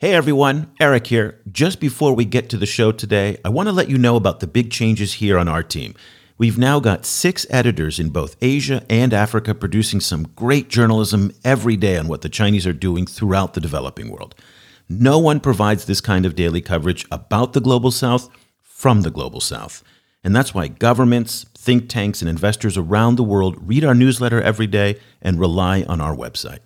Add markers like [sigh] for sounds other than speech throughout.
Hey everyone, Eric here. Just before we get to the show today, I want to let you know about the big changes here on our team. We've now got six editors in both Asia and Africa producing some great journalism every day on what the Chinese are doing throughout the developing world. No one provides this kind of daily coverage about the Global South from the Global South. And that's why governments, think tanks, and investors around the world read our newsletter every day and rely on our website.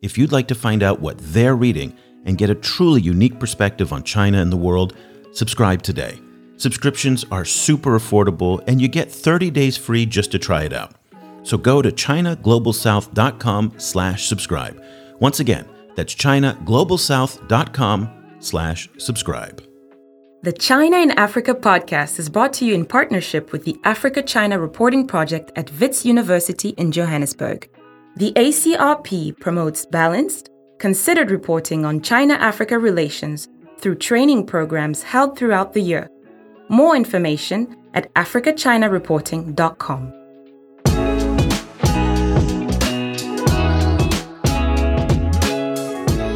If you'd like to find out what they're reading, and get a truly unique perspective on China and the world, subscribe today. Subscriptions are super affordable and you get 30 days free just to try it out. So go to chinaglobalsouth.com slash subscribe. Once again, that's chinaglobalsouth.com slash subscribe. The China in Africa podcast is brought to you in partnership with the Africa China Reporting Project at Wits University in Johannesburg. The ACRP promotes balanced, considered reporting on China Africa relations through training programs held throughout the year. More information at africachinareporting.com.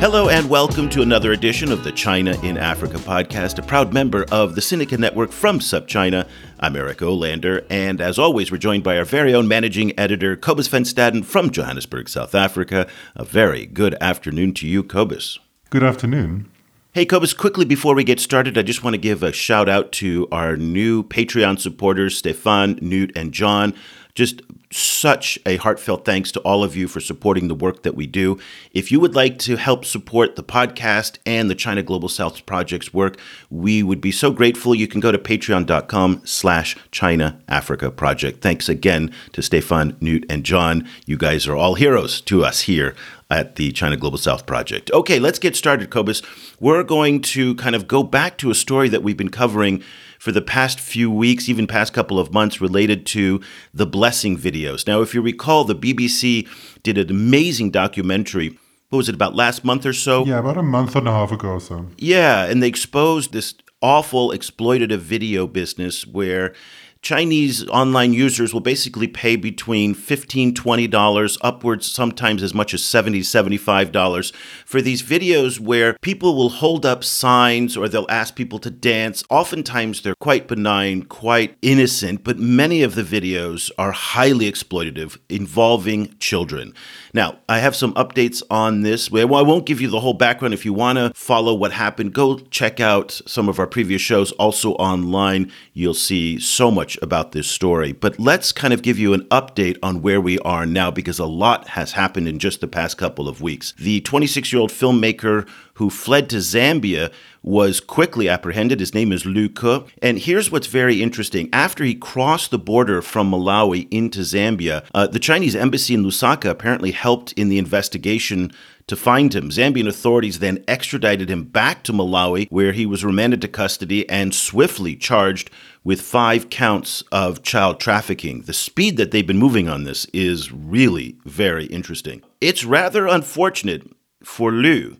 Hello and welcome to another edition of the China in Africa podcast, a proud member of the Sinica Network from SupChina. I'm Eric Olander, and as always, we're joined by our very own managing editor, Cobus van Staden from Johannesburg, South Africa. A very good afternoon to you, Cobus. Good afternoon. Hey, Cobus, quickly before we get started, I just want to give a shout out to our new Patreon supporters, Stefan, Newt, and John. Just such a heartfelt thanks to all of you for supporting the work that we do. If you would like to help support the podcast and the China Global South Project's work, we would be so grateful. You can go to patreon.com slash China Africa Project. Thanks again to Stefan, Newt, and John. You guys are all heroes to us here at the China Global South Project. Okay, let's get started, Cobus. We're going to kind of go back to a story that we've been covering for the past few weeks, even past couple of months, related to the blessing videos. Now, if you recall, the BBC did an amazing documentary. What was it about last month or so? Yeah, about a month and a half ago or so. Yeah, and they exposed this awful exploitative video business where Chinese online users will basically pay between $15, $20, upwards sometimes as much as $70, $75 for these videos where people will hold up signs or they'll ask people to dance. Oftentimes they're quite benign, quite innocent, but many of the videos are highly exploitative involving children. Now, I have some updates on this. Well, I won't give you the whole background. If you want to follow what happened, go check out some of our previous shows also online. You'll see so much much about this story, but let's kind of give you an update on where we are now because a lot has happened in just the past couple of weeks. The 26 year old filmmaker who fled to Zambia was quickly apprehended. His name is Lu Ke. And here's what's very interesting. After he crossed the border from Malawi into Zambia, uh, the Chinese embassy in Lusaka apparently helped in the investigation to find him. Zambian authorities then extradited him back to Malawi, where he was remanded to custody and swiftly charged with five counts of child trafficking. The speed that they've been moving on this is really very interesting. It's rather unfortunate for Liu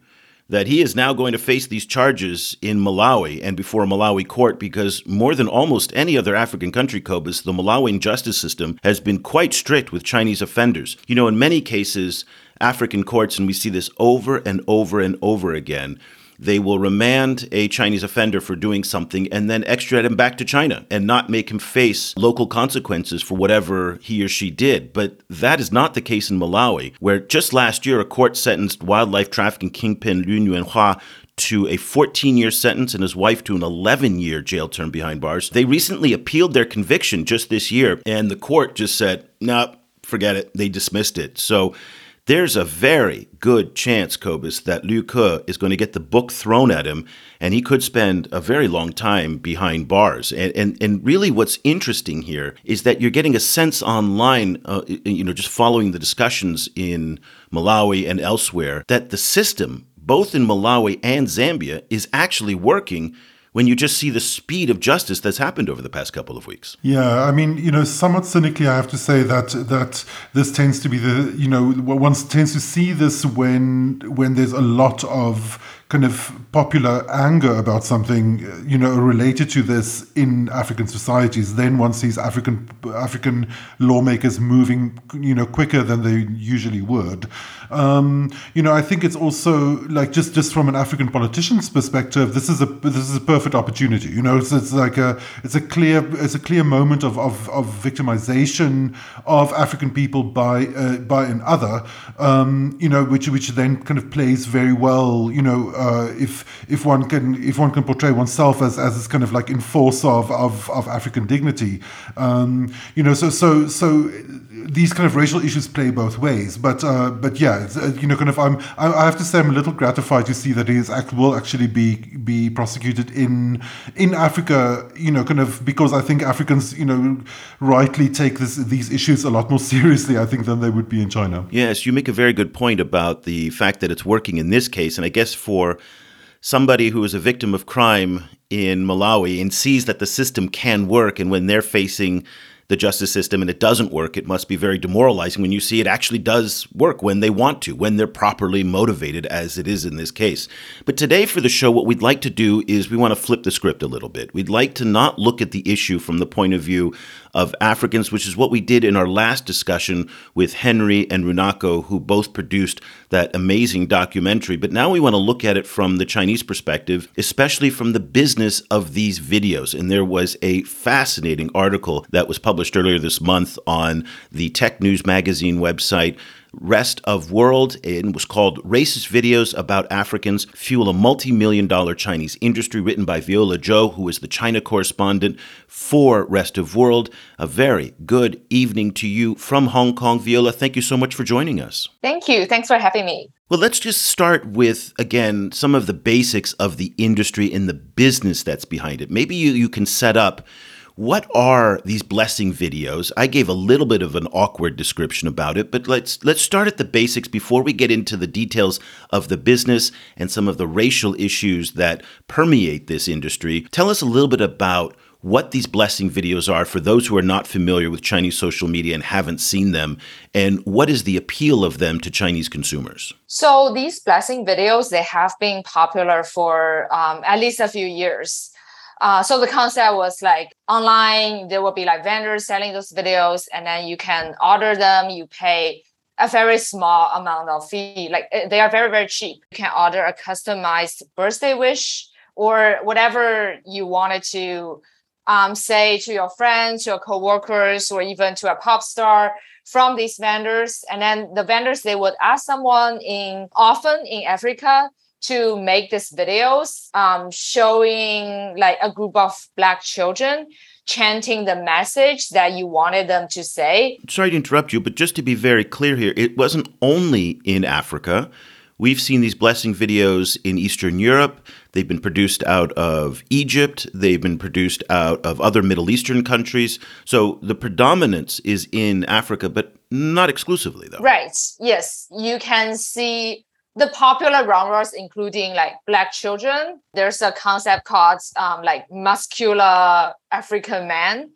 that he is now going to face these charges in Malawi and before a Malawi court because more than almost any other African country, Cobus, the Malawian justice system has been quite strict with Chinese offenders. You know, in many cases, African courts, and we see this over and over and over again, they will remand a Chinese offender for doing something and then extradite him back to China and not make him face local consequences for whatever he or she did. But that is not the case in Malawi, where just last year a court sentenced wildlife trafficking kingpin Liu Yuanhua to a 14 year sentence and his wife to an 11 year jail term behind bars. They recently appealed their conviction just this year, and the court just said, nah, forget it. They dismissed it. So there's a very good chance, Cobus, that Lu Ke is going to get the book thrown at him, and he could spend a very long time behind bars. And, and, and really, what's interesting here is that you're getting a sense online, uh, you know, just following the discussions in Malawi and elsewhere, that the system, both in Malawi and Zambia, is actually working when you just see the speed of justice that's happened over the past couple of weeks. Yeah, I mean, you know, somewhat cynically, I have to say that that this tends to be the, you know, one tends to see this when when there's a lot of kind of popular anger about something, you know, related to this in African societies, then one sees African African lawmakers moving, you know, quicker than they usually would. Um, you know, I think it's also like just just from an African politician's perspective, this is a this is a perfect opportunity. You know, it's, it's like a it's a clear it's a clear moment of of, of victimization of African people by uh, by another. Um, you know, which which then kind of plays very well. You know uh, if if one can if one can portray oneself as as this kind of like enforcer of of, of African dignity, um, you know, so so so these kind of racial issues play both ways. But uh, but yeah, uh, you know, kind of I'm I have to say I'm a little gratified to see that he is will actually be be prosecuted in in Africa. You know, kind of because I think Africans, you know, rightly take this these issues a lot more [laughs] seriously. I think than they would be in China. Yes, you make a very good point about the fact that it's working in this case, and I guess for somebody who is a victim of crime in Malawi and sees that the system can work, and when they're facing the justice system and it doesn't work, it must be very demoralizing when you see it actually does work when they want to, when they're properly motivated, as it is in this case. But today for the show, what we'd like to do is we want to flip the script a little bit. We'd like to not look at the issue from the point of view of Africans, which is what we did in our last discussion with Henry and Runako, who both produced that amazing documentary. But now we want to look at it from the Chinese perspective, especially from the business of these videos. And there was a fascinating article that was published earlier this month on the Tech News Magazine website Rest of World. It was called Racist Videos About Africans Fuel a Multi Million Dollar Chinese Industry, written by Viola Zhou, who is the China correspondent for Rest of World. A very good evening to you from Hong Kong. Viola, thank you so much for joining us. Thank you. Thanks for having me. Well, let's just start with, again, some of the basics of the industry and the business that's behind it. Maybe you, you can set up what are these blessing videos? I gave a little bit of an awkward description about it, but let's let's start at the basics before we get into the details of the business and some of the racial issues that permeate this industry. Tell us a little bit about what these blessing videos are for those who are not familiar with Chinese social media and haven't seen them, and what is the appeal of them to Chinese consumers? So these blessing videos they have been popular for um, at least a few years. Uh, so the concept was like online, there will be like vendors selling those videos, and then you can order them. You pay a very small amount of fee. Like eh, they are very very cheap. You can order a customized birthday wish or whatever you wanted to um, say to your friends, your coworkers, or even to a pop star from these vendors. And then the vendors they would ask someone in often in Africa to make these videos um, showing like a group of black children chanting the message that you wanted them to say. Sorry to interrupt you, but just to be very clear here, it wasn't only in Africa. We've seen these blessing videos in Eastern Europe. They've been produced out of Egypt. They've been produced out of other Middle Eastern countries. So the predominance is in Africa, but not exclusively, though. Right. Yes. You can see the popular genres including like black children there's a concept called um, like muscular african man.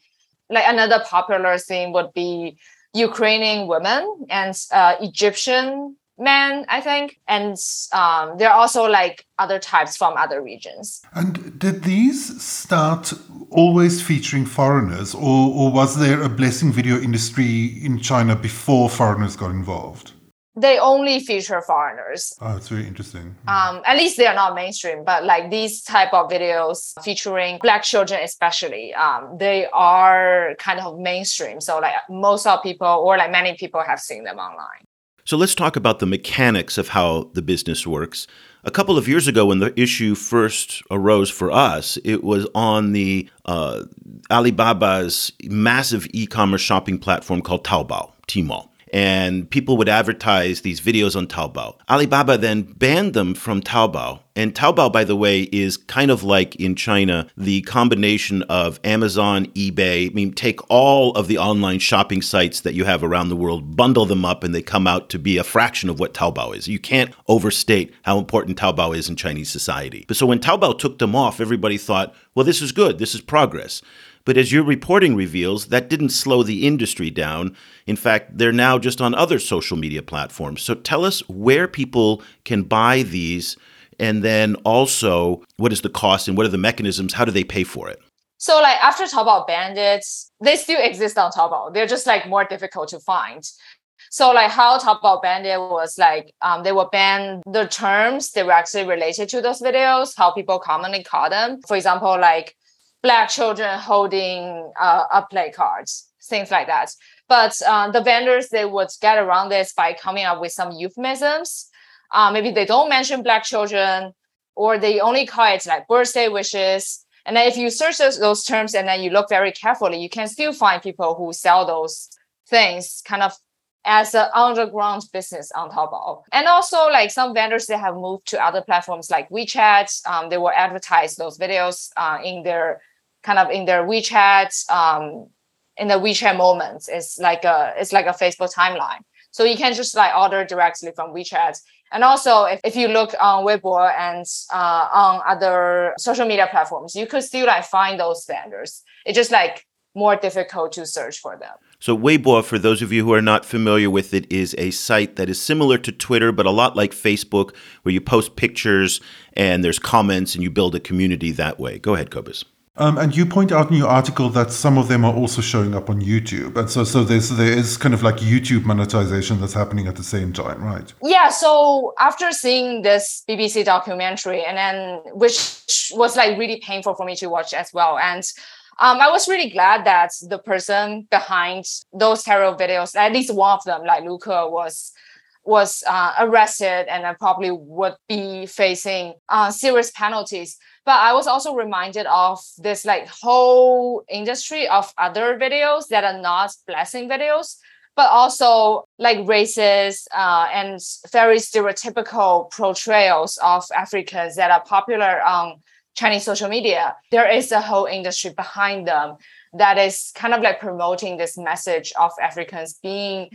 Like another popular thing would be ukrainian women and uh, egyptian men i think. And um, there are also like other types from other regions. And did these start always featuring foreigners or, or was there a blessing video industry in china before foreigners got involved they only feature foreigners. Oh, it's very interesting. Um, at least they are not mainstream, but like these type of videos featuring black children, especially, um, they are kind of mainstream. So like most of people or like many people have seen them online. So let's talk about the mechanics of how the business works. A couple of years ago, when the issue first arose for us, it was on the uh, Alibaba's massive e-commerce shopping platform called Taobao, Tmall and people would advertise these videos on Taobao. Alibaba then banned them from Taobao. And Taobao, by the way, is kind of like in China, the combination of Amazon, eBay. I mean, take all of the online shopping sites that you have around the world, bundle them up, and they come out to be a fraction of what Taobao is. You can't overstate how important Taobao is in Chinese society. But so when Taobao took them off, everybody thought, well, this is good, this is progress. But as your reporting reveals, that didn't slow the industry down. In fact, they're now just on other social media platforms. So tell us where people can buy these And then also, what is the cost and what are the mechanisms? How do they pay for it? So like after Taobao banned it, they still exist on Taobao. They're just like more difficult to find. So like how Taobao banned it was like um, they will ban the terms directly related to those videos, how people commonly call them. For example, like black children holding uh, a play cards, things like that. But uh, the vendors they would get around this by coming up with some euphemisms. Uh, maybe they don't mention black children, or they only call it like birthday wishes. And then if you search those, those terms and then you look very carefully, you can still find people who sell those things kind of as an underground business on Taobao. And also like some vendors, they have moved to other platforms like WeChat. Um, they will advertise those videos uh, in their kind of in their WeChat, um, in the WeChat moments. It's like a, it's like a Facebook timeline. So you can just like order directly from WeChat. And also, if, if you look on Weibo and uh, on other social media platforms, you could still like find those vendors. It's just like more difficult to search for them. So, Weibo, for those of you who are not familiar with it, is a site that is similar to Twitter, but a lot like Facebook, where you post pictures and there's comments and you build a community that way. Go ahead, Cobus. Um, and you point out in your article that some of them are also showing up on YouTube, and so so there's there is kind of like YouTube monetization that's happening at the same time, right? Yeah. So after seeing this BBC documentary, and then which was like really painful for me to watch as well, and um, I was really glad that the person behind those terror videos, at least one of them, like Lu Ke, was was uh, arrested and probably would be facing uh, serious penalties. But I was also reminded of this like whole industry of other videos that are not blessing videos, but also like racist uh, and very stereotypical portrayals of Africans that are popular on Chinese social media, there is a whole industry behind them that is kind of like promoting this message of Africans being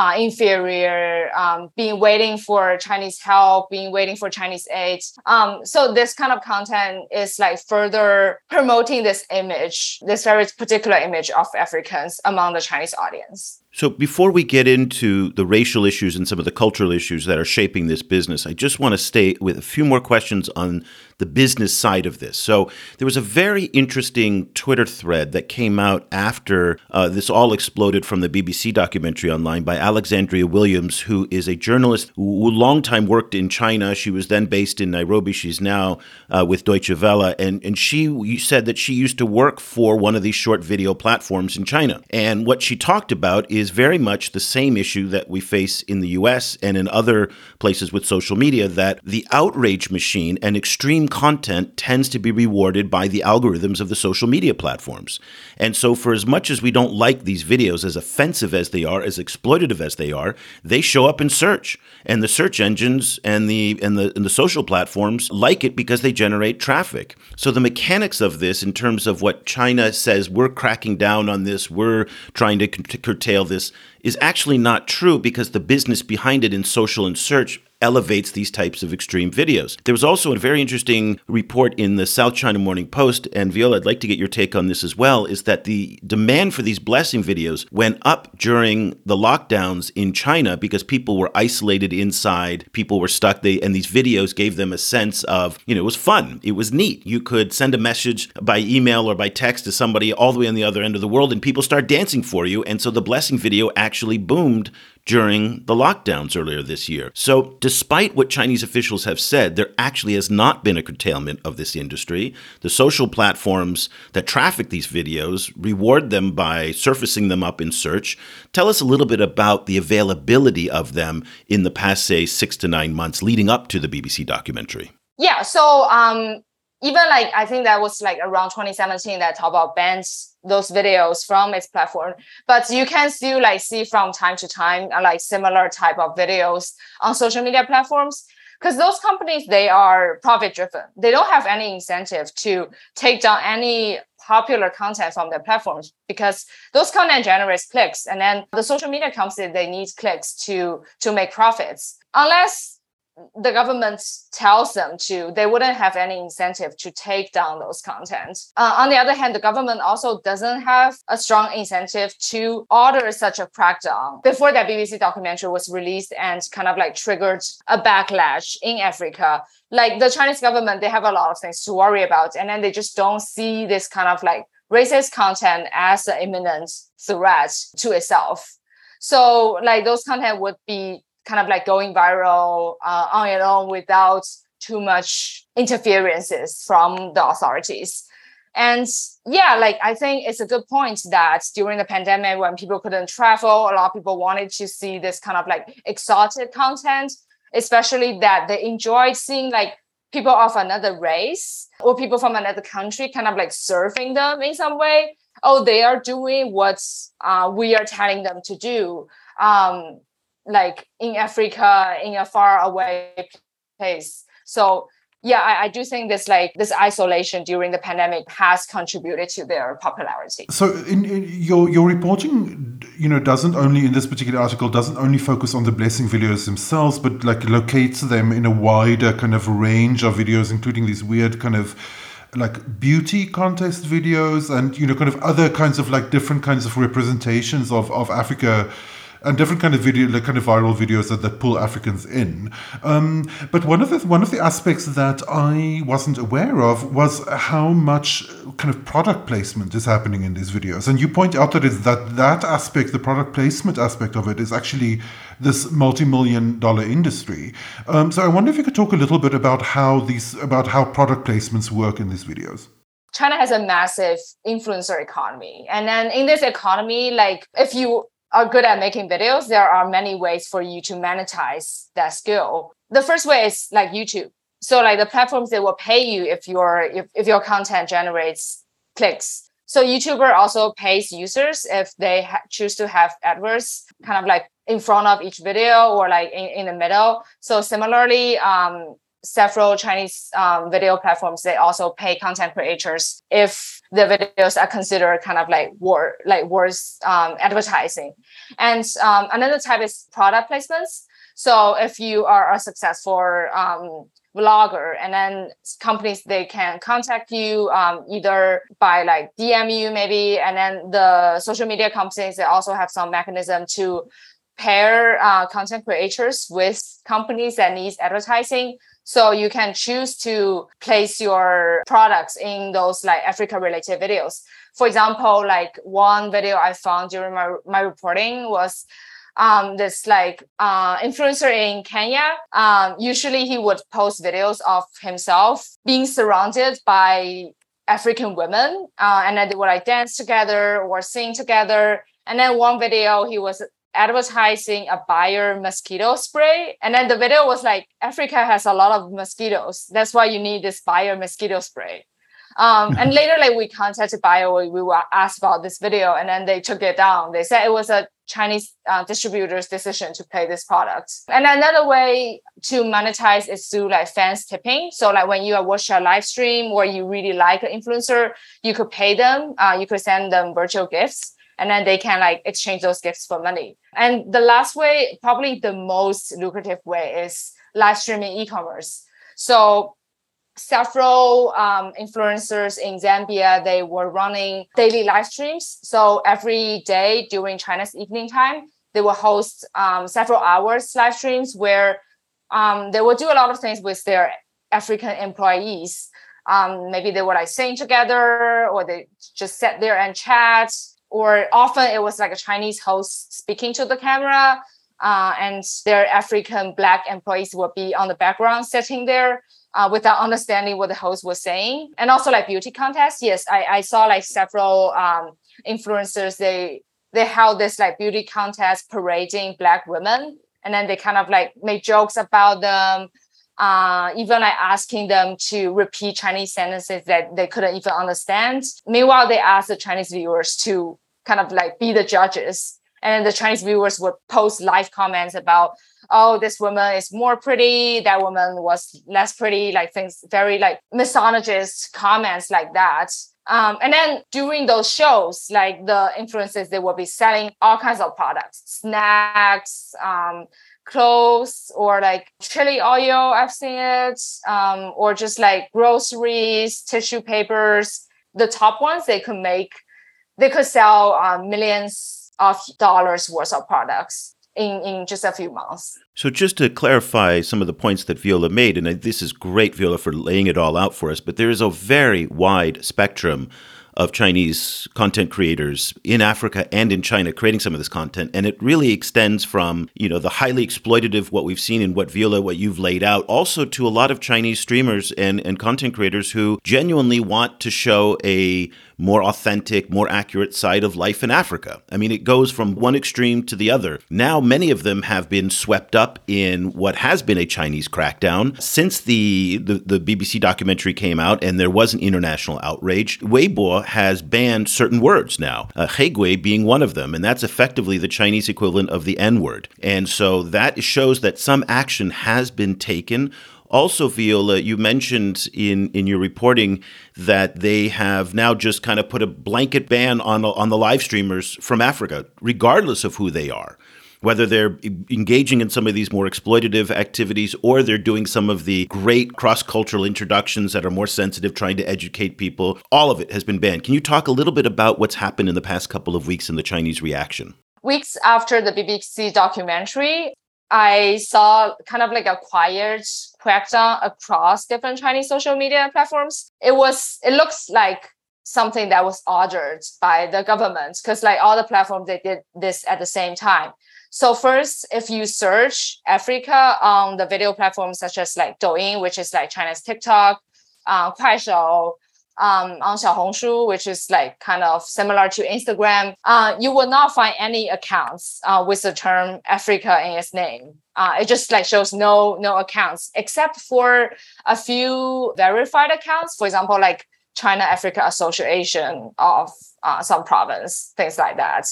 uh, inferior, um, being waiting for Chinese help, being waiting for Chinese aid. Um, so this kind of content is like further promoting this image, this very particular image of Africans among the Chinese audience. So, before we get into the racial issues and some of the cultural issues that are shaping this business, I just want to stay with a few more questions on the business side of this. So, there was a very interesting Twitter thread that came out after uh, this all exploded from the BBC documentary online by Alexandria Williams, who is a journalist who long time worked in China. She was then based in Nairobi. She's now uh, with Deutsche Welle. And, and she said that she used to work for one of these short video platforms in China. And what she talked about is is very much the same issue that we face in the US and in other places with social media that the outrage machine and extreme content tends to be rewarded by the algorithms of the social media platforms. And so, for as much as we don't like these videos, as offensive as they are, as exploitative as they are, they show up in search. And the search engines and the, and the, and the social platforms like it because they generate traffic. So, the mechanics of this, in terms of what China says, we're cracking down on this, we're trying to curtail this is actually not true because the business behind it in social and search elevates these types of extreme videos. There was also a very interesting report in the South China Morning Post, and Viola, I'd like to get your take on this as well, is that the demand for these blessing videos went up during the lockdowns in China because people were isolated inside, people were stuck, they, and these videos gave them a sense of, you know, it was fun, it was neat. You could send a message by email or by text to somebody all the way on the other end of the world, and people start dancing for you. And so the blessing video actually boomed during the lockdowns earlier this year. So, despite what Chinese officials have said, there actually has not been a curtailment of this industry. The social platforms that traffic these videos reward them by surfacing them up in search. Tell us a little bit about the availability of them in the past, say, six to nine months leading up to the BBC documentary. Yeah, so um, even like I think that was like around 2017 that Taobao banned those videos from its platform. But you can still like see from time to time uh, like similar type of videos on social media platforms because those companies they are profit driven. They don't have any incentive to take down any popular content from their platforms because those content generates clicks and then the social media companies they need clicks to to make profits unless the government tells them to, they wouldn't have any incentive to take down those content. Uh, on the other hand, the government also doesn't have a strong incentive to order such a crackdown. Before that BBC documentary was released and kind of like triggered a backlash in Africa, like the Chinese government, they have a lot of things to worry about. And then they just don't see this kind of like racist content as an imminent threat to itself. So like those content would be kind of like going viral uh, on its own without too much interferences from the authorities. And yeah, like I think it's a good point that during the pandemic, when people couldn't travel, a lot of people wanted to see this kind of like exotic content, especially that they enjoyed seeing like people of another race or people from another country kind of like serving them in some way. Oh, they are doing what uh, we are telling them to do. Um, like in Africa, in a far away place. So yeah, I, I, do think this like this isolation during the pandemic has contributed to their popularity. So in, in, your your reporting, you know, doesn't only in this particular article doesn't only focus on the blessing videos themselves, but like locates them in a wider kind of range of videos, including these weird kind of like beauty contest videos and you know kind of other kinds of like different kinds of representations of of Africa and different kind of video, like kind of viral videos that, that pull Africans in. Um, but one of the one of the aspects that I wasn't aware of was how much kind of product placement is happening in these videos. And you point out that it's that that aspect, the product placement aspect of it, is actually this multi-million dollar industry. Um, so I wonder if you could talk a little bit about how these about how product placements work in these videos. China has a massive influencer economy. And then in this economy, like if you are good at making videos, there are many ways for you to monetize that skill. The first way is like YouTube. So like the platforms they will pay you if your if, if your content generates clicks. So YouTuber also pays users if they ha- choose to have AdWords kind of like in front of each video or like in, in the middle. So similarly, um, several Chinese um, video platforms they also pay content creators if the videos are considered kind of like war like worth um, advertising. And um, another type is product placements. So if you are a successful um, vlogger and then companies they can contact you um, either by like dm you maybe and then the social media companies they also have some mechanism to pair uh, content creators with companies that needs advertising so you can choose to place your products in those like Africa related videos. For example, like one video I found during my, my reporting was um, this like uh, influencer in Kenya. Um, usually he would post videos of himself being surrounded by African women, uh, and then they would like dance together or sing together. And then one video he was advertising a Bayer mosquito spray. And then the video was like, Africa has a lot of mosquitoes. That's why you need this Bayer mosquito spray. Um, [laughs] and later, like we contacted Bayer, we, we were asked about this video, and then they took it down. They said it was a Chinese uh, distributor's decision to play this product. And another way to monetize is through like fans tipping. So like when you are watching a live stream or you really like an influencer, you could pay them. Uh, you could send them virtual gifts and then they can like exchange those gifts for money. And the last way, probably the most lucrative way, is live streaming e-commerce. So several um, influencers in Zambia they were running daily live streams. So every day during China's evening time, they will host um, several hours live streams where um, they will do a lot of things with their African employees. Um, maybe they would like sing together, or they just sit there and chat or often it was like a Chinese host speaking to the camera, uh, and their African Black employees would be on the background sitting there uh, without understanding what the host was saying. And also like beauty contests. Yes, I, I saw like several um, influencers. They they held this like beauty contest parading Black women, and then they kind of like made jokes about them uh, even like asking them to repeat Chinese sentences that they couldn't even understand. Meanwhile, they asked the Chinese viewers to kind of like be the judges. And the Chinese viewers would post live comments about, oh, this woman is more pretty, that woman was less pretty, like things very like misogynist comments like that. Um, and then during those shows, like the influencers, they will be selling all kinds of products, snacks, um, clothes or like chili oil. I've seen it, um, or just like groceries, tissue papers. The top ones they could make, they could sell uh, millions of dollars worth of products in in just a few months. So, just to clarify some of the points that Viola made, and this is great, Viola, for laying it all out for us, but there is a very wide spectrum of Chinese content creators in Africa and in China creating some of this content. And it really extends from, you know, the highly exploitative, what we've seen in what Viola, what you've laid out, also to a lot of Chinese streamers and, and content creators who genuinely want to show a more authentic, more accurate side of life in Africa. I mean, it goes from one extreme to the other. Now, many of them have been swept up in what has been a Chinese crackdown since the, the, the BBC documentary came out and there was an international outrage. Weibo has banned certain words now, uh, Heigui being one of them, and that's effectively the Chinese equivalent of the N word. And so that shows that some action has been taken also, Viola, you mentioned in, in your reporting that they have now just kind of put a blanket ban on, on the live streamers from Africa, regardless of who they are. Whether they're engaging in some of these more exploitative activities or they're doing some of the great cross cultural introductions that are more sensitive, trying to educate people, all of it has been banned. Can you talk a little bit about what's happened in the past couple of weeks in the Chinese reaction? Weeks after the BBC documentary, I saw kind of like a quiet crackdown across different Chinese social media platforms. It was, it looks like something that was ordered by the government because like all the platforms they did this at the same time. So first, if you search Africa on the video platforms such as like Douyin, which is like China's TikTok, uh, Kuaishou, um, on Xiaohongshu, which is like kind of similar to Instagram, uh, you will not find any accounts uh, with the term Africa in its name. Uh, it just like shows no no accounts except for a few verified accounts. For example, like China Africa Association of uh, some province, things like that.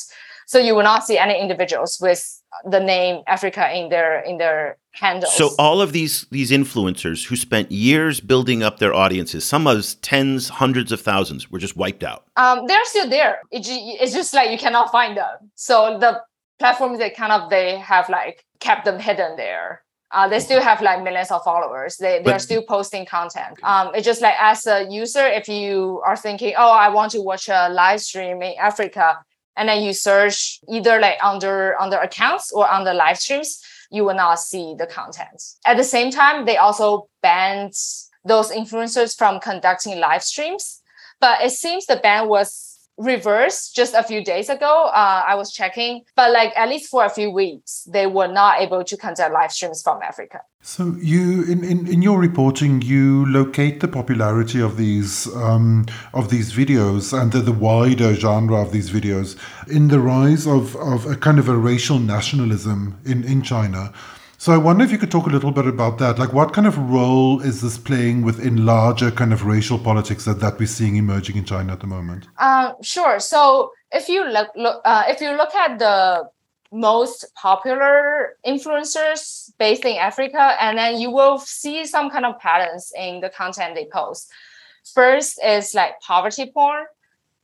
So you will not see any individuals with the name Africa in their in their handles. So all of these these influencers who spent years building up their audiences, some of tens, hundreds of thousands, were just wiped out. Um, they're still there. It, it's just like you cannot find them. So the platforms they kind of they have like kept them hidden there. Uh, they still have like millions of followers. They they're still posting content. Um, it's just like as a user, if you are thinking, oh, I want to watch a live stream in Africa, and then you search either like under under accounts or under live streams, you will not see the content. At the same time, they also banned those influencers from conducting live streams. But it seems the ban was reversed just a few days ago. Uh, I was checking, but like at least for a few weeks, they were not able to conduct live streams from Africa. So you, in, in, in your reporting, you locate the popularity of these um, of these videos and the, the wider genre of these videos in the rise of, of a kind of a racial nationalism in, in China. So I wonder if you could talk a little bit about that. Like, what kind of role is this playing within larger kind of racial politics that, that we're seeing emerging in China at the moment? Um, sure. So if you look, look uh, if you look at the most popular influencers based in Africa, and then you will see some kind of patterns in the content they post. First is like poverty porn.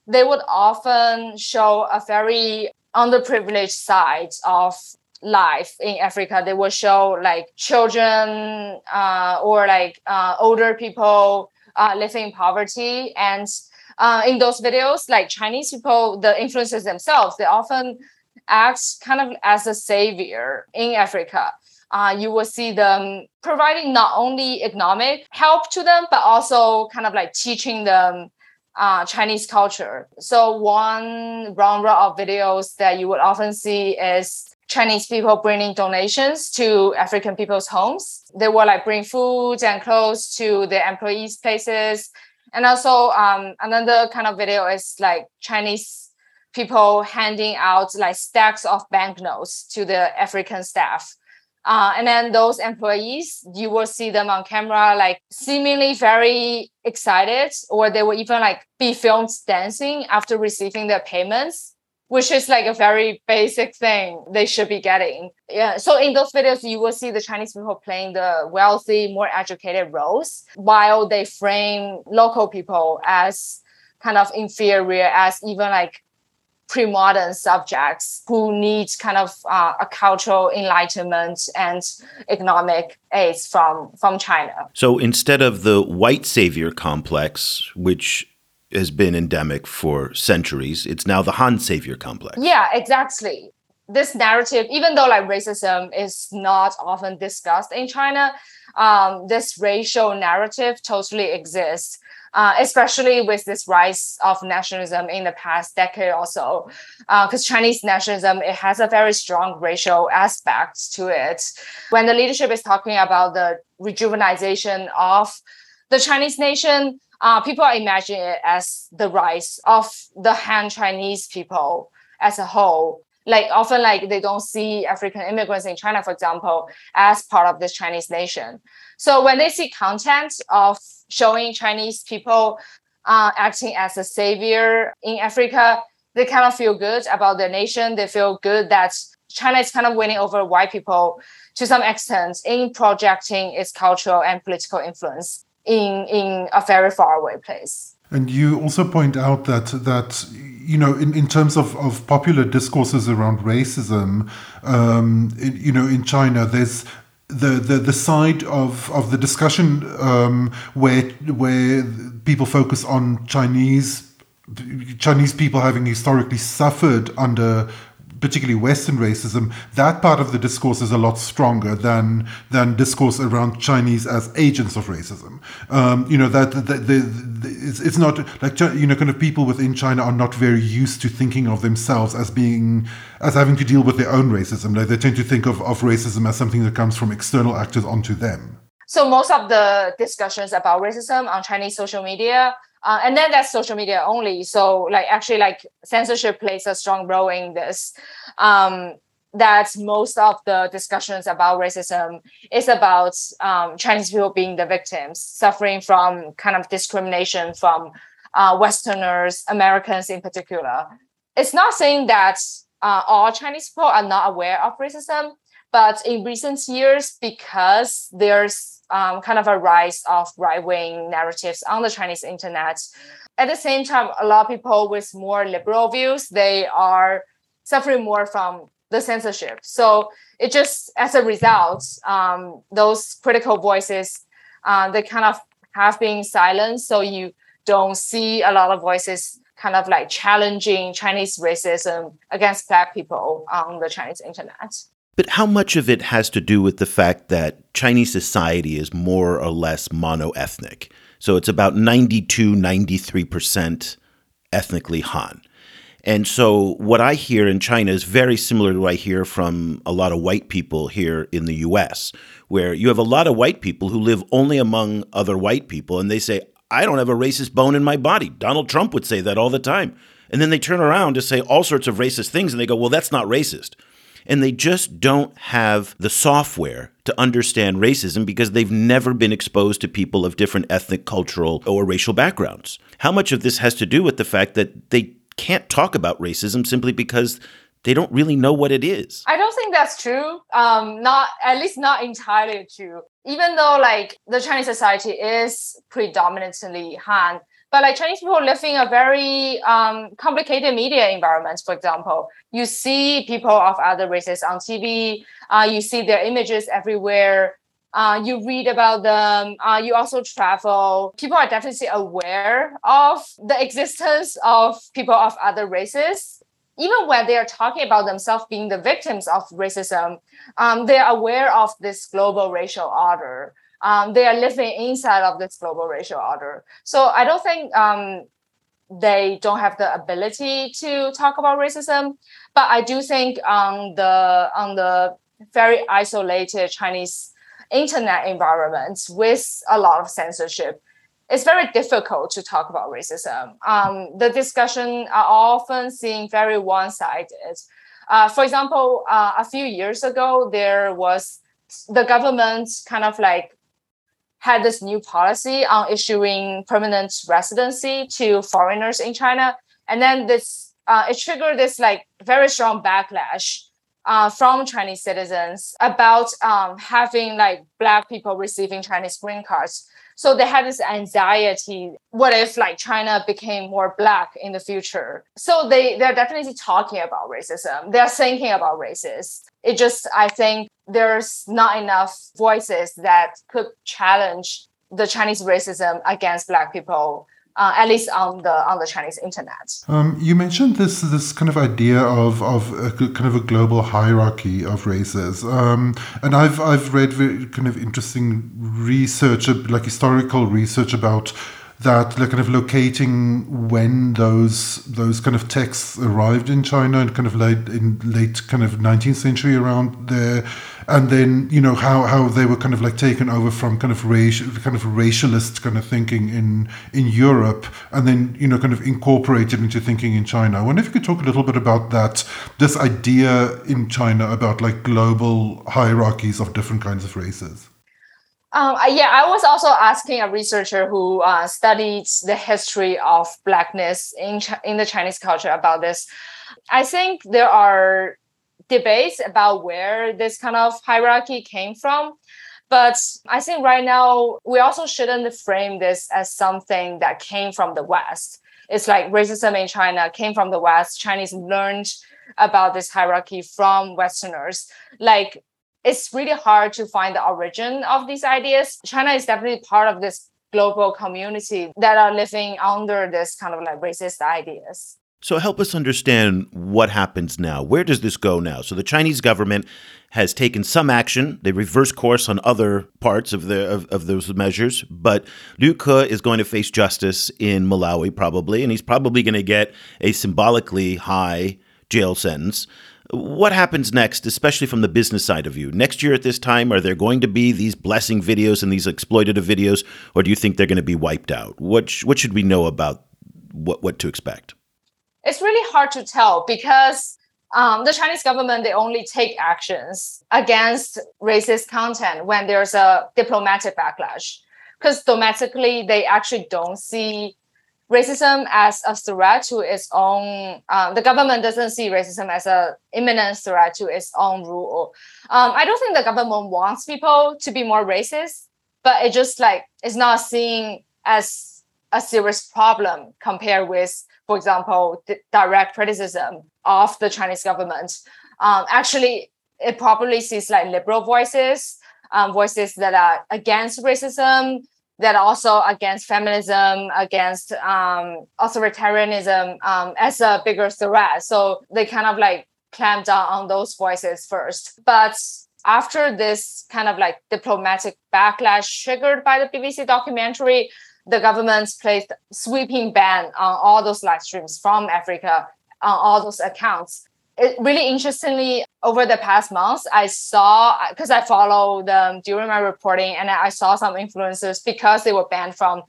They would often show a very underprivileged side of life in Africa. They will show like children uh, or like uh, older people uh, living in poverty. And uh, in those videos, like Chinese people, the influencers themselves, they often act kind of as a savior in Africa. Uh, you will see them providing not only economic help to them, but also kind of like teaching them uh, Chinese culture. So one genre of videos that you would often see is Chinese people bringing donations to African people's homes. They will like bring food and clothes to the employees' places. And also um, another kind of video is like Chinese people handing out like stacks of banknotes to the African staff. Uh, and then those employees, you will see them on camera, like seemingly very excited, or they will even like be filmed dancing after receiving their payments which is like a very basic thing they should be getting. Yeah. So in those videos, you will see the Chinese people playing the wealthy, more educated roles, while they frame local people as kind of inferior, as even like pre-modern subjects who need kind of uh, a cultural enlightenment and economic aids from from China. So instead of the white savior complex, which has been endemic for centuries, it's now the Han savior complex. Yeah, exactly. This narrative, even though like racism is not often discussed in China, um, this racial narrative totally exists uh, especially with this rise of nationalism in the past decade or so. Because uh, Chinese nationalism, it has a very strong racial aspect to it. When the leadership is talking about the rejuvenization of the Chinese nation, uh, people imagine it as the rise of the Han Chinese people as a whole like often like they don't see African immigrants in China, for example, as part of this Chinese nation. So when they see content of showing Chinese people uh, acting as a savior in Africa, they kind of feel good about their nation. They feel good that China is kind of winning over white people to some extent in projecting its cultural and political influence in, in a very far away place. And you also point out that that you know in, in terms of, of popular discourses around racism, um, in, you know in China there's the, the the side of, of the discussion um, where where people focus on Chinese Chinese people having historically suffered under particularly Western racism, that part of the discourse is a lot stronger than than discourse around Chinese as agents of racism. Um, you know that, that, the, the, it's, it's not like you know kind of people within China are not very used to thinking of themselves as being as having to deal with their own racism. Like they tend to think of, of racism as something that comes from external actors onto them. So most of the discussions about racism on Chinese social media uh, and then that's social media only. So like actually like censorship plays a strong role in this. Um, that most of the discussions about racism is about um, Chinese people being the victims, suffering from kind of discrimination from uh, Westerners, Americans in particular. It's not saying that uh, all Chinese people are not aware of racism, but in recent years, because there's um, kind of a rise of right wing narratives on the Chinese internet. At the same time, a lot of people with more liberal views they are suffering more from the censorship. So it just as a result, um, those critical voices uh, they kind of have been silenced. So you don't see a lot of voices kind of like challenging Chinese racism against Black people on the Chinese internet. But how much of it has to do with the fact that Chinese society is more or less monoethnic? So it's about 92, 93% ethnically Han. And so what I hear in China is very similar to what I hear from a lot of white people here in the US, where you have a lot of white people who live only among other white people and they say, I don't have a racist bone in my body. Donald Trump would say that all the time. And then they turn around to say all sorts of racist things and they go, well, that's not racist and they just don't have the software to understand racism because they've never been exposed to people of different ethnic, cultural, or racial backgrounds. How much of this has to do with the fact that they can't talk about racism simply because they don't really know what it is. I don't think that's true. Um, not at least not entirely true. Even though like the Chinese society is predominantly Han, but like Chinese people live in a very um, complicated media environment. For example, you see people of other races on TV. Uh, you see their images everywhere. Uh, you read about them. Uh, you also travel. People are definitely aware of the existence of people of other races. Even when they are talking about themselves being the victims of racism, um, they are aware of this global racial order um, they are living inside of this global racial order. So I don't think um, they don't have the ability to talk about racism, but I do think on the on the very isolated Chinese internet environment with a lot of censorship, it's very difficult to talk about racism. Um, the discussion are often seen very one-sided. Uh, for example, uh, a few years ago, there was the government kind of like had this new policy on issuing permanent residency to foreigners in China. And then this uh, it triggered this like very strong backlash uh, from Chinese citizens about um, having like black people receiving Chinese green cards So they had this anxiety. What if like China became more black in the future? So they they're definitely talking about racism. They're thinking about racism. It just I think there's not enough voices that could challenge the Chinese racism against black people uh, at least on the on the Chinese internet. Um, you mentioned this this kind of idea of of a, kind of a global hierarchy of races, um, and I've I've read very kind of interesting research, like historical research about that kind of locating when those those kind of texts arrived in China and kind of late in late kind of 19th century around there and then you know how how they were kind of like taken over from kind of racial kind of racialist kind of thinking in in Europe and then you know kind of incorporated into thinking in China. I wonder if you could talk a little bit about that this idea in China about like global hierarchies of different kinds of races. Um, yeah, I was also asking a researcher who uh, studies the history of blackness in Ch- in the Chinese culture about this. I think there are debates about where this kind of hierarchy came from. But I think right now we also shouldn't frame this as something that came from the West. It's like racism in China came from the West. Chinese learned about this hierarchy from Westerners. Like it's really hard to find the origin of these ideas. China is definitely part of this global community that are living under this kind of like racist ideas. So help us understand what happens now. Where does this go now? So the Chinese government has taken some action. They reverse course on other parts of the of, of those measures, but Lu Ke is going to face justice in Malawi probably, and he's probably going to get a symbolically high jail sentence. What happens next, especially from the business side of you? Next year at this time, are there going to be these blessing videos and these exploitative videos, or do you think they're going to be wiped out? What sh- what should we know about what what to expect? it's really hard to tell because um, the Chinese government they only take actions against racist content when there's a diplomatic backlash. Because domestically, they actually don't see racism as a threat to its own. Um, the government doesn't see racism as a imminent threat to its own rule. Um, I don't think the government wants people to be more racist, but it just like it's not seen as a serious problem compared with for example, direct criticism of the Chinese government. Um, actually, it probably sees like liberal voices, um, voices that are against racism, that also against feminism, against um, authoritarianism um, as a bigger threat. So they kind of like clamp down on those voices first. But after this kind of like diplomatic backlash triggered by the BBC documentary, the government placed sweeping ban on all those live streams from Africa on all those accounts. It really interestingly, over the past months, I saw because I follow them during my reporting, and I saw some influencers because they were banned from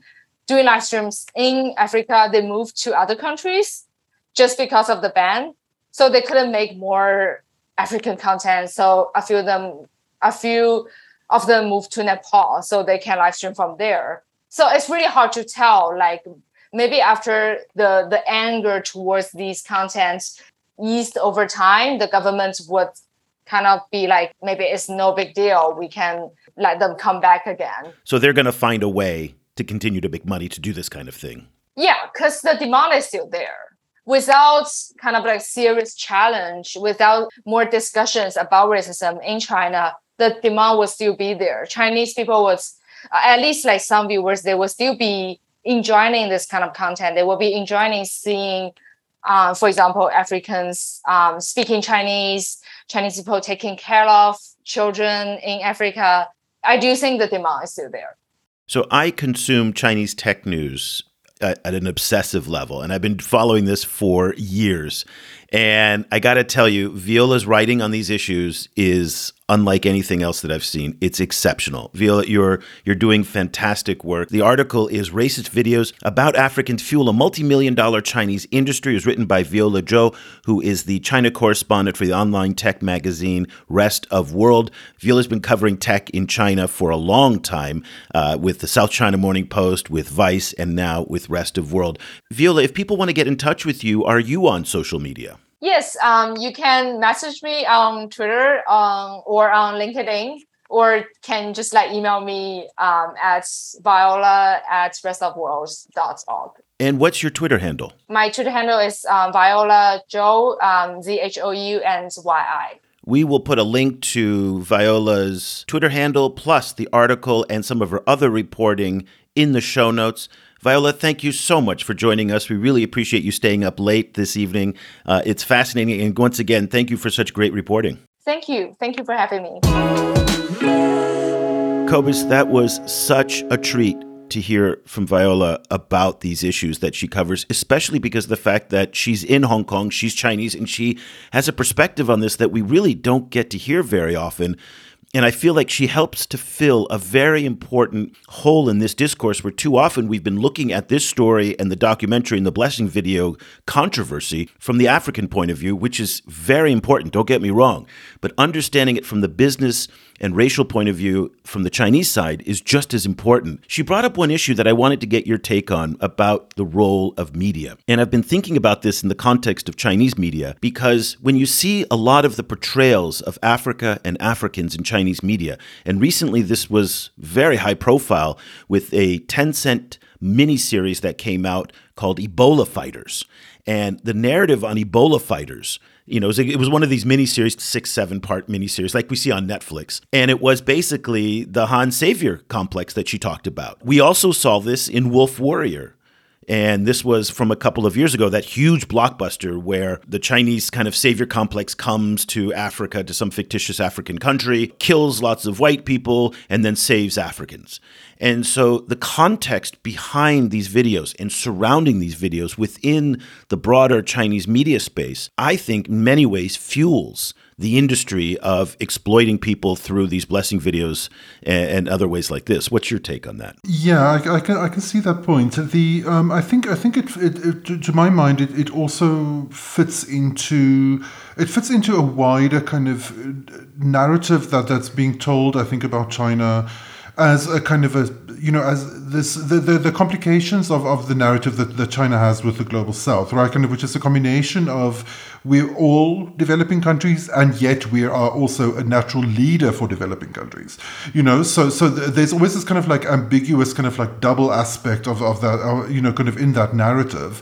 doing live streams in Africa. They moved to other countries just because of the ban, so they couldn't make more African content. So a few of them, a few of them moved to Nepal, so they can live stream from there so it's really hard to tell like maybe after the the anger towards these contents eased over time the government would kind of be like maybe it's no big deal. We can let them come back again. So they're going to find a way to continue to make money to do this kind of thing. Yeah because the demand is still there. Without kind of like serious challenge without more discussions about racism in china the demand will still be there. Chinese people would uh, at least like some viewers, they will still be enjoying this kind of content. They will be enjoying seeing, uh, for example, Africans um, speaking Chinese, Chinese people taking care of children in Africa. I do think the demand is still there. So I consume Chinese tech news at, at an obsessive level, and I've been following this for years. And I got to tell you, Viola's writing on these issues is unlike anything else that I've seen. It's exceptional. Viola, you're you're doing fantastic work. The article is Racist Videos About Africans Fuel a Multi-Million Dollar Chinese Industry. It was written by Viola Zhou, who is the China correspondent for the online tech magazine Rest of World. Viola's been covering tech in China for a long time uh, with the South China Morning Post, with Vice, and now with Rest of World. Viola, if people want to get in touch with you, are you on social media? Yes, um, you can message me on Twitter um, or on LinkedIn. or can just like email me um, at viola at restofworlds.org. And what's your Twitter handle? My Twitter handle is um, Viola Zhou, um, Z H O U N Y I. We will put a link to Viola's Twitter handle, plus the article and some of her other reporting in the show notes. Viola, thank you so much for joining us. We really appreciate you staying up late this evening. Uh, it's fascinating. And once again, thank you for such great reporting. Thank you. Thank you for having me. Cobus, that was such a treat to hear from Viola about these issues that she covers, especially because of the fact that she's in Hong Kong, she's Chinese, and she has a perspective on this that we really don't get to hear very often. And I feel like she helps to fill a very important hole in this discourse where too often we've been looking at this story and the documentary and the blessing video controversy from the African point of view, which is very important, don't get me wrong. But understanding it from the business and racial point of view from the Chinese side is just as important. She brought up one issue that I wanted to get your take on about the role of media. And I've been thinking about this in the context of Chinese media because when you see a lot of the portrayals of Africa and Africans in Chinese media, and recently this was very high profile with a Tencent miniseries that came out called Ebola Fighters. And the narrative on Ebola fighters you know, it was, it was one of these miniseries, six, seven part miniseries, like we see on Netflix. And it was basically the Han Savior complex that she talked about. We also saw this in Wolf Warrior. And this was from a couple of years ago, that huge blockbuster where the Chinese kind of savior complex comes to Africa, to some fictitious African country, kills lots of white people, and then saves Africans. And so the context behind these videos and surrounding these videos within the broader Chinese media space, I think in many ways fuels the industry of exploiting people through these blessing videos and, and other ways like this. What's your take on that? Yeah, I, I can I can see that point. The um, I think I think it, it, it to my mind it, it also fits into it fits into a wider kind of narrative that that's being told. I think about China as a kind of a you know as this the, the, the, complications of, of the narrative that, that China has with the global south right kind of which is a combination of we're all developing countries and yet we are also a natural leader for developing countries. You know so so there's always this kind of like ambiguous kind of like double aspect of, of that uh, you know kind of in that narrative.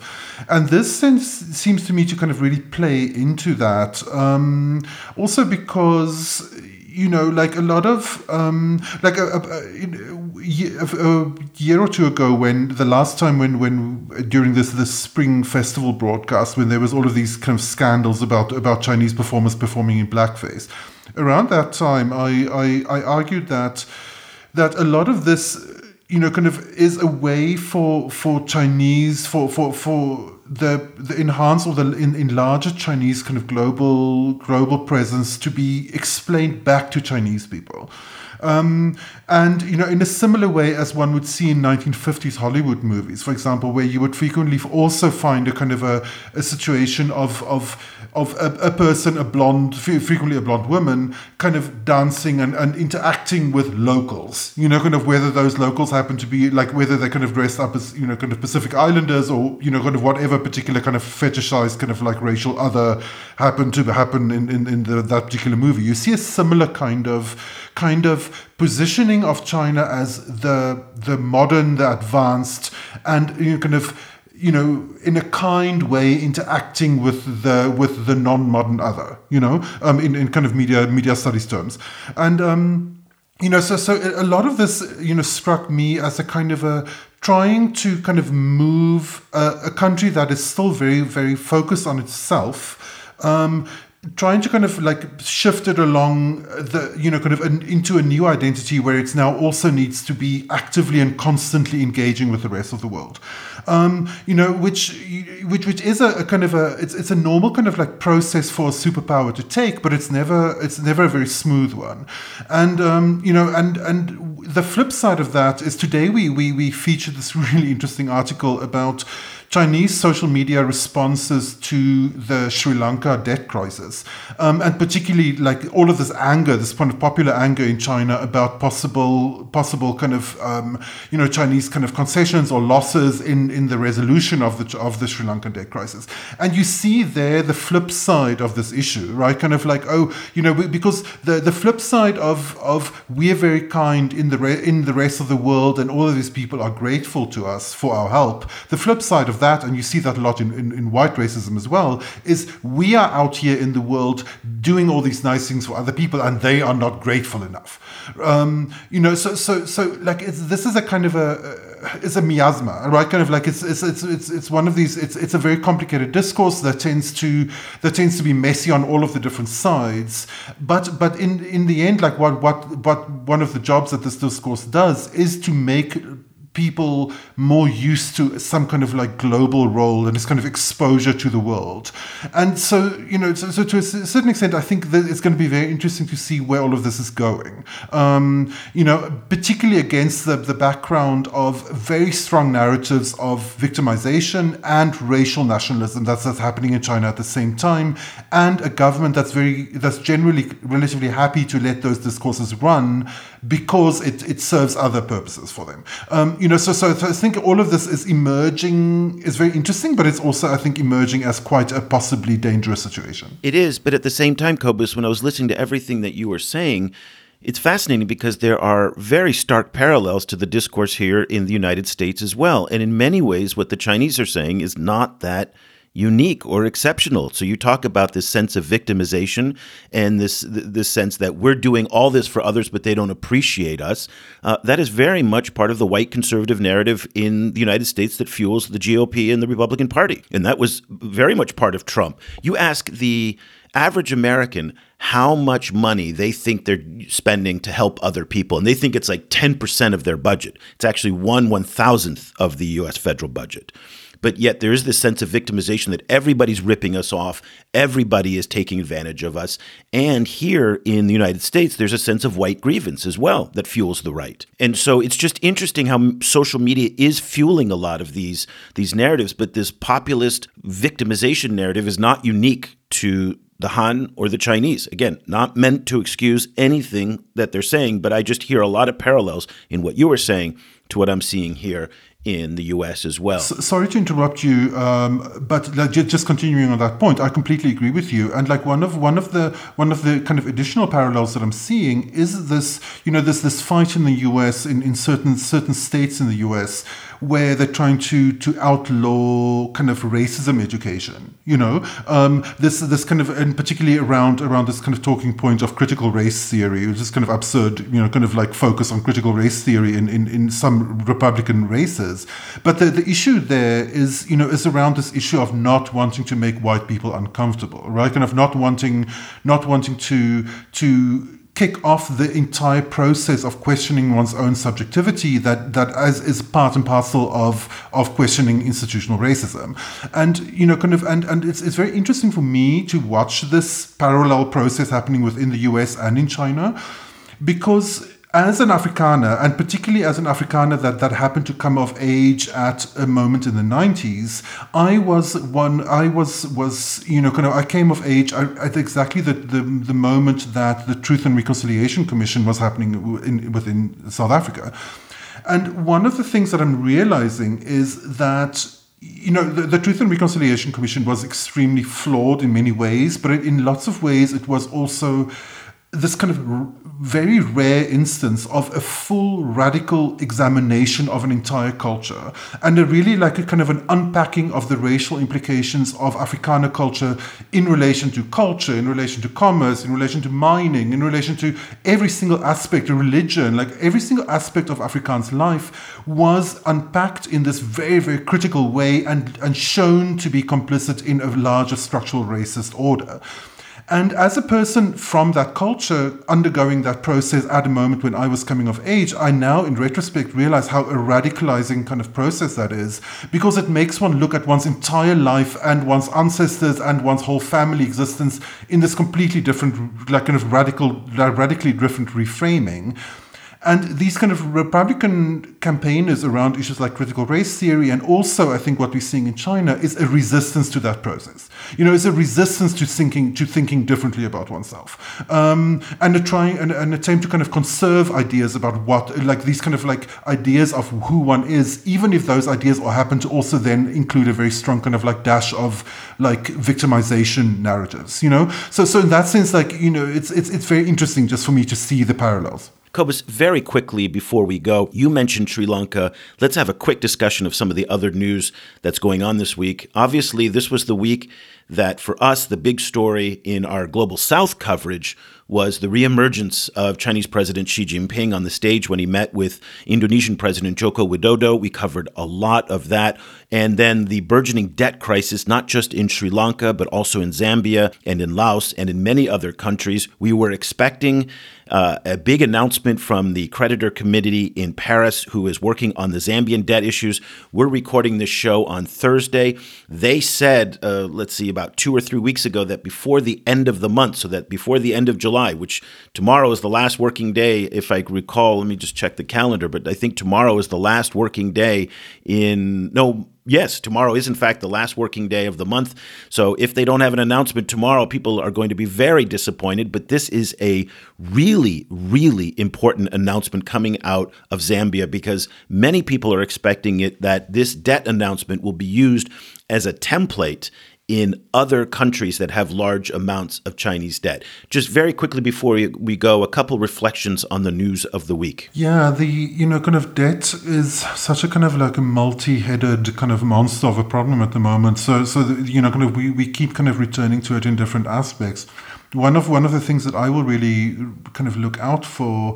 And this sense seems to me to kind of really play into that um, also because you know, like a lot of um, like a, a, a, a, uh, uh, year or two ago, when the last time when when uh, during this this spring festival broadcast, when there was all of these kind of scandals about about Chinese performers performing in blackface, around that time, I I, I argued that that a lot of this, you know, kind of is a way for for Chinese for for for the the enhanced or the in, enlarged Chinese kind of global global presence to be explained back to Chinese people. Um, and you know, in a similar way as one would see in 1950s Hollywood movies, for example, where you would frequently also find a kind of a, a situation of of of a, a, person, a blonde, frequently a blonde woman, kind of dancing and, and interacting with locals. You know, kind of whether those locals happen to be like whether they're kind of dressed up as you know kind of Pacific Islanders or you know kind of whatever particular kind of fetishized kind of like racial other happen to happen in in, in the, that particular movie. You see a similar kind of kind of positioning of China as the the modern, the advanced, and you know, kind of you know, in a kind way, interacting with the with the non-modern other, you know, um, in, in kind of media media studies terms, and um, you know, so so a lot of this, you know, struck me as a kind of a trying to kind of move a, a country that is still very very focused on itself um, trying to kind of like shift it along the you know kind of an, into a new identity where it's now also needs to be actively and constantly engaging with the rest of the world. Um, you know which which which is a, a, kind of a it's, it's a normal kind of like process for a superpower to take but it's never it's never a very smooth one. And um, you know and and the flip side of that is today we, we, we featured this [laughs] really interesting article about Chinese social media responses to the Sri Lanka debt crisis, um, and particularly like all of this anger, this kind of popular anger in China about possible possible kind of um, you know Chinese kind of concessions or losses in in the resolution of the of the Sri Lankan debt crisis, and you see there the flip side of this issue, right? Kind of like oh you know because the the flip side of of we're very kind in the re- in the rest of the world, and all of these people are grateful to us for our help. The flip side of that, and you see that a lot in, in, in, white racism as well, is we are out here in the world doing all these nice things for other people, and they are not grateful enough. Um, you know, so so so like this is a kind of a it's a miasma, right? Kind of like it's it's it's it's it's one of these. It's it's a very complicated discourse that tends to that tends to be messy on all of the different sides. But but in in the end, like what what what one of the jobs that this discourse does is to make people more used to some kind of like global role and this kind of exposure to the world. And so, you know, so, so to a certain extent, I think that it's going to be very interesting to see where all of this is going. Um, you know, particularly against the, the background of very strong narratives of victimization and racial nationalism that's, that's happening in China at the same time, and a government that's very that's generally relatively happy to let those discourses run because it, it serves other purposes for them. Um, you know, so, so, I think all of this is emerging is very interesting, but it's also I think emerging as quite a possibly dangerous situation. It is, but at the same time, Cobus, when I was listening to everything that you were saying, it's fascinating because there are very stark parallels to the discourse here in the United States as well. And in many ways, what the Chinese are saying is not that unique or exceptional. So you talk about this sense of victimization and this this sense that we're doing all this for others, but they don't appreciate us. Uh, that is very much part of the white conservative narrative in the United States that fuels the GOP and the Republican Party, and that was very much part of Trump. You ask the average American how much money they think they're spending to help other people. And they think it's like 10% of their budget. It's actually one one thousandth of the US federal budget but yet there is this sense of victimization that everybody's ripping us off, everybody is taking advantage of us. And here in the United States, there's a sense of white grievance as well that fuels the right. And so it's just interesting how social media is fueling a lot of these these narratives, but this populist victimization narrative is not unique to the Han or the Chinese. Again, not meant to excuse anything that they're saying, but I just hear a lot of parallels in what you were saying to what I'm seeing here in the US as well. So, sorry to interrupt you, um, but like, just continuing on that point, I completely agree with you. And like one of one of the one of the kind of additional parallels that I'm seeing is this, you know, this this fight in the US in, in certain certain states in the US where they're trying to to outlaw kind of racism education. You know, um, this this kind of and particularly around around this kind of talking point of critical race theory, which is kind of absurd. You know, kind of like focus on critical race theory in in, in some Republican races. But the the issue there is you know is around this issue of not wanting to make white people uncomfortable, right? Kind of not wanting not wanting to to kick off the entire process of questioning one's own subjectivity that that as is part and parcel of of questioning institutional racism. And you know kind of and and it's it's very interesting for me to watch this parallel process happening within the US and in China because as an Afrikaner, and particularly as an Afrikaner that, that happened to come of age at a moment in the 90s, I was one, I was, was you know, kind of, I came of age at exactly the, the, the moment that the Truth and Reconciliation Commission was happening in, within South Africa. And one of the things that I'm realizing is that you know, the, the, Truth and Reconciliation Commission was extremely flawed in many ways, but in lots of ways it was also this kind of very rare instance of a full radical examination of an entire culture and a really like a kind of an unpacking of the racial implications of Afrikaner culture in relation to culture, in relation to commerce, in relation to mining, in relation to every single aspect of religion, like every single aspect of Afrikaans life was unpacked in this very, very critical way and, and shown to be complicit in a larger structural racist order. And as a person from that culture undergoing that process at a moment when I was coming of age, I now, in retrospect, realize how a radicalizing kind of process that is because it makes one look at one's entire life and one's ancestors and one's whole family existence in this completely different, like kind of radical, radically different reframing. And these kind of Republican campaigners around issues like critical race theory, and also I think what we're seeing in China is a resistance to that process. You know, it's a resistance to thinking to thinking differently about oneself, um, and a trying an, an attempt to kind of conserve ideas about what like these kind of like ideas of who one is, even if those ideas happen to also then include a very strong kind of like dash of like victimization narratives. You know, so so in that sense, like you know, it's it's it's very interesting just for me to see the parallels. Cobus, very quickly before we go, you mentioned Sri Lanka. Let's have a quick discussion of some of the other news that's going on this week. Obviously, this was the week that for us, the big story in our Global South coverage was the reemergence of Chinese President Xi Jinping on the stage when he met with Indonesian President Joko Widodo. We covered a lot of that. And then the burgeoning debt crisis, not just in Sri Lanka, but also in Zambia and in Laos and in many other countries. We were expecting uh, a big announcement from the creditor committee in Paris, who is working on the Zambian debt issues. We're recording this show on Thursday. They said, uh, let's see, about two or three weeks ago, that before the end of the month, so that before the end of July, which tomorrow is the last working day, if I recall, let me just check the calendar, but I think tomorrow is the last working day in, no, yes, tomorrow is in fact the last working day of the month. So if they don't have an announcement tomorrow, people are going to be very disappointed. But this is a really, really important announcement coming out of Zambia because many people are expecting it that this debt announcement will be used as a template in other countries that have large amounts of Chinese debt. Just very quickly before we go, a couple reflections on the news of the week. Yeah, the you know kind of debt is such a kind of like a multi-headed kind of monster of a problem at the moment. So so the, you know kind of we, we keep kind of returning to it in different aspects. One of one of the things that I will really kind of look out for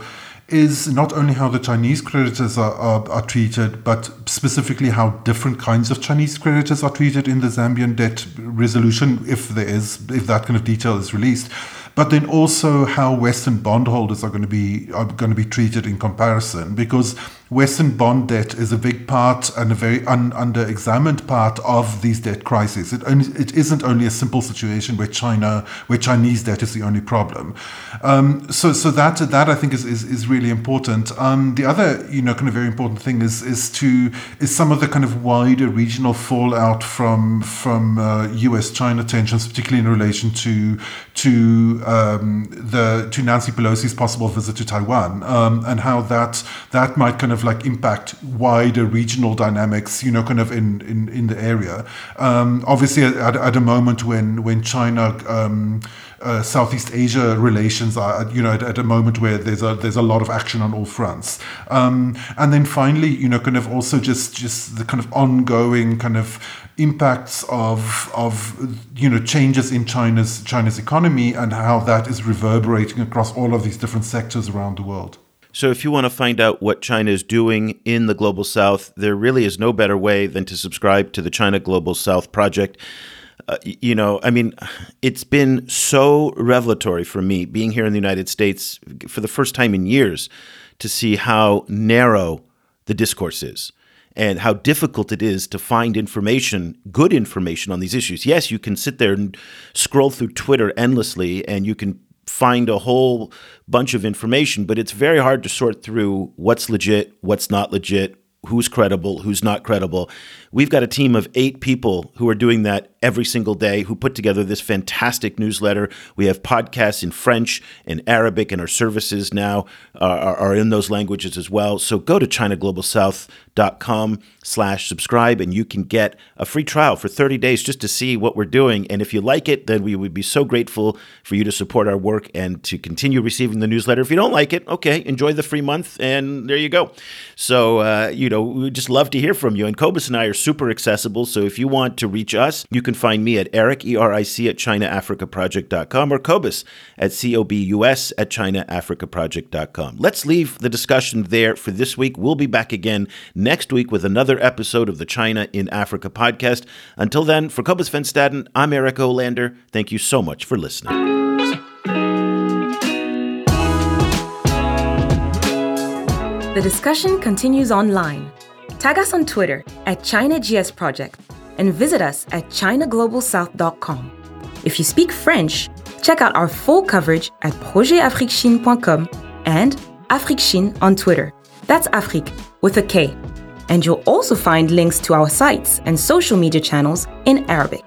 is not only how the Chinese creditors are, are, are, treated, but specifically how different kinds of Chinese creditors are treated in the Zambian debt resolution, if there is, if that kind of detail is released. But then also how Western bondholders are going to be are going to be treated in comparison, because Western bond debt is a big part and a very un, under-examined part of these debt crises. It, only, it isn't only a simple situation where China, where Chinese debt is the only problem. Um, so, so that that I think is is, is really important. Um, the other, you know, kind of very important thing is is to is some of the kind of wider regional fallout from from uh, U.S.-China tensions, particularly in relation to to um, the to Nancy Pelosi's possible visit to Taiwan, um, and how that that might kind of of like impact wider regional dynamics, you know, kind of in in, in the area. Um, obviously, at, at a moment when when China. Um, uh, Southeast Asia relations are, you know, at, at, a moment where there's a there's a lot of action on all fronts, um, and then finally, you know, kind of also just just the kind of ongoing kind of impacts of of you know changes in China's China's economy and how that is reverberating across all of these different sectors around the world. So, if you want to find out what China is doing in the Global South, there really is no better way than to subscribe to the China Global South Project. Uh, you know, I mean, it's been so revelatory for me being here in the United States for the first time in years to see how narrow the discourse is and how difficult it is to find information, good information on these issues. Yes, you can sit there and scroll through Twitter endlessly and you can find a whole bunch of information, but it's very hard to sort through what's legit, what's not legit, who's credible, who's not credible. We've got a team of eight people who are doing that every single day who put together this fantastic newsletter. We have podcasts in French and Arabic, and our services now are, are in those languages as well. So go to ChinaGlobalSouth.com slash subscribe, and you can get a free trial for 30 days just to see what we're doing. And if you like it, then we would be so grateful for you to support our work and to continue receiving the newsletter. If you don't like it, okay, enjoy the free month, and there you go. So, uh, you know, we just love to hear from you. And Cobus and I are super accessible. So if you want to reach us, you can find me at Eric, E-R-I-C, at ChinaAfricaProject.com or Cobus at C-O-B-U-S at ChinaAfricaProject.com. Let's leave the discussion there for this week. We'll be back again next week with another episode of the China in Africa podcast. Until then, for Cobus Van Staden, I'm Eric Olander. Thank you so much for listening. The discussion continues online. Tag us on Twitter at ChinaGS Project and visit us at ChinaGlobalSouth.com. If you speak French, check out our full coverage at projetafriquechine.com and AfrikChine on Twitter. That's Afrique with a K. And you'll also find links to our sites and social media channels in Arabic.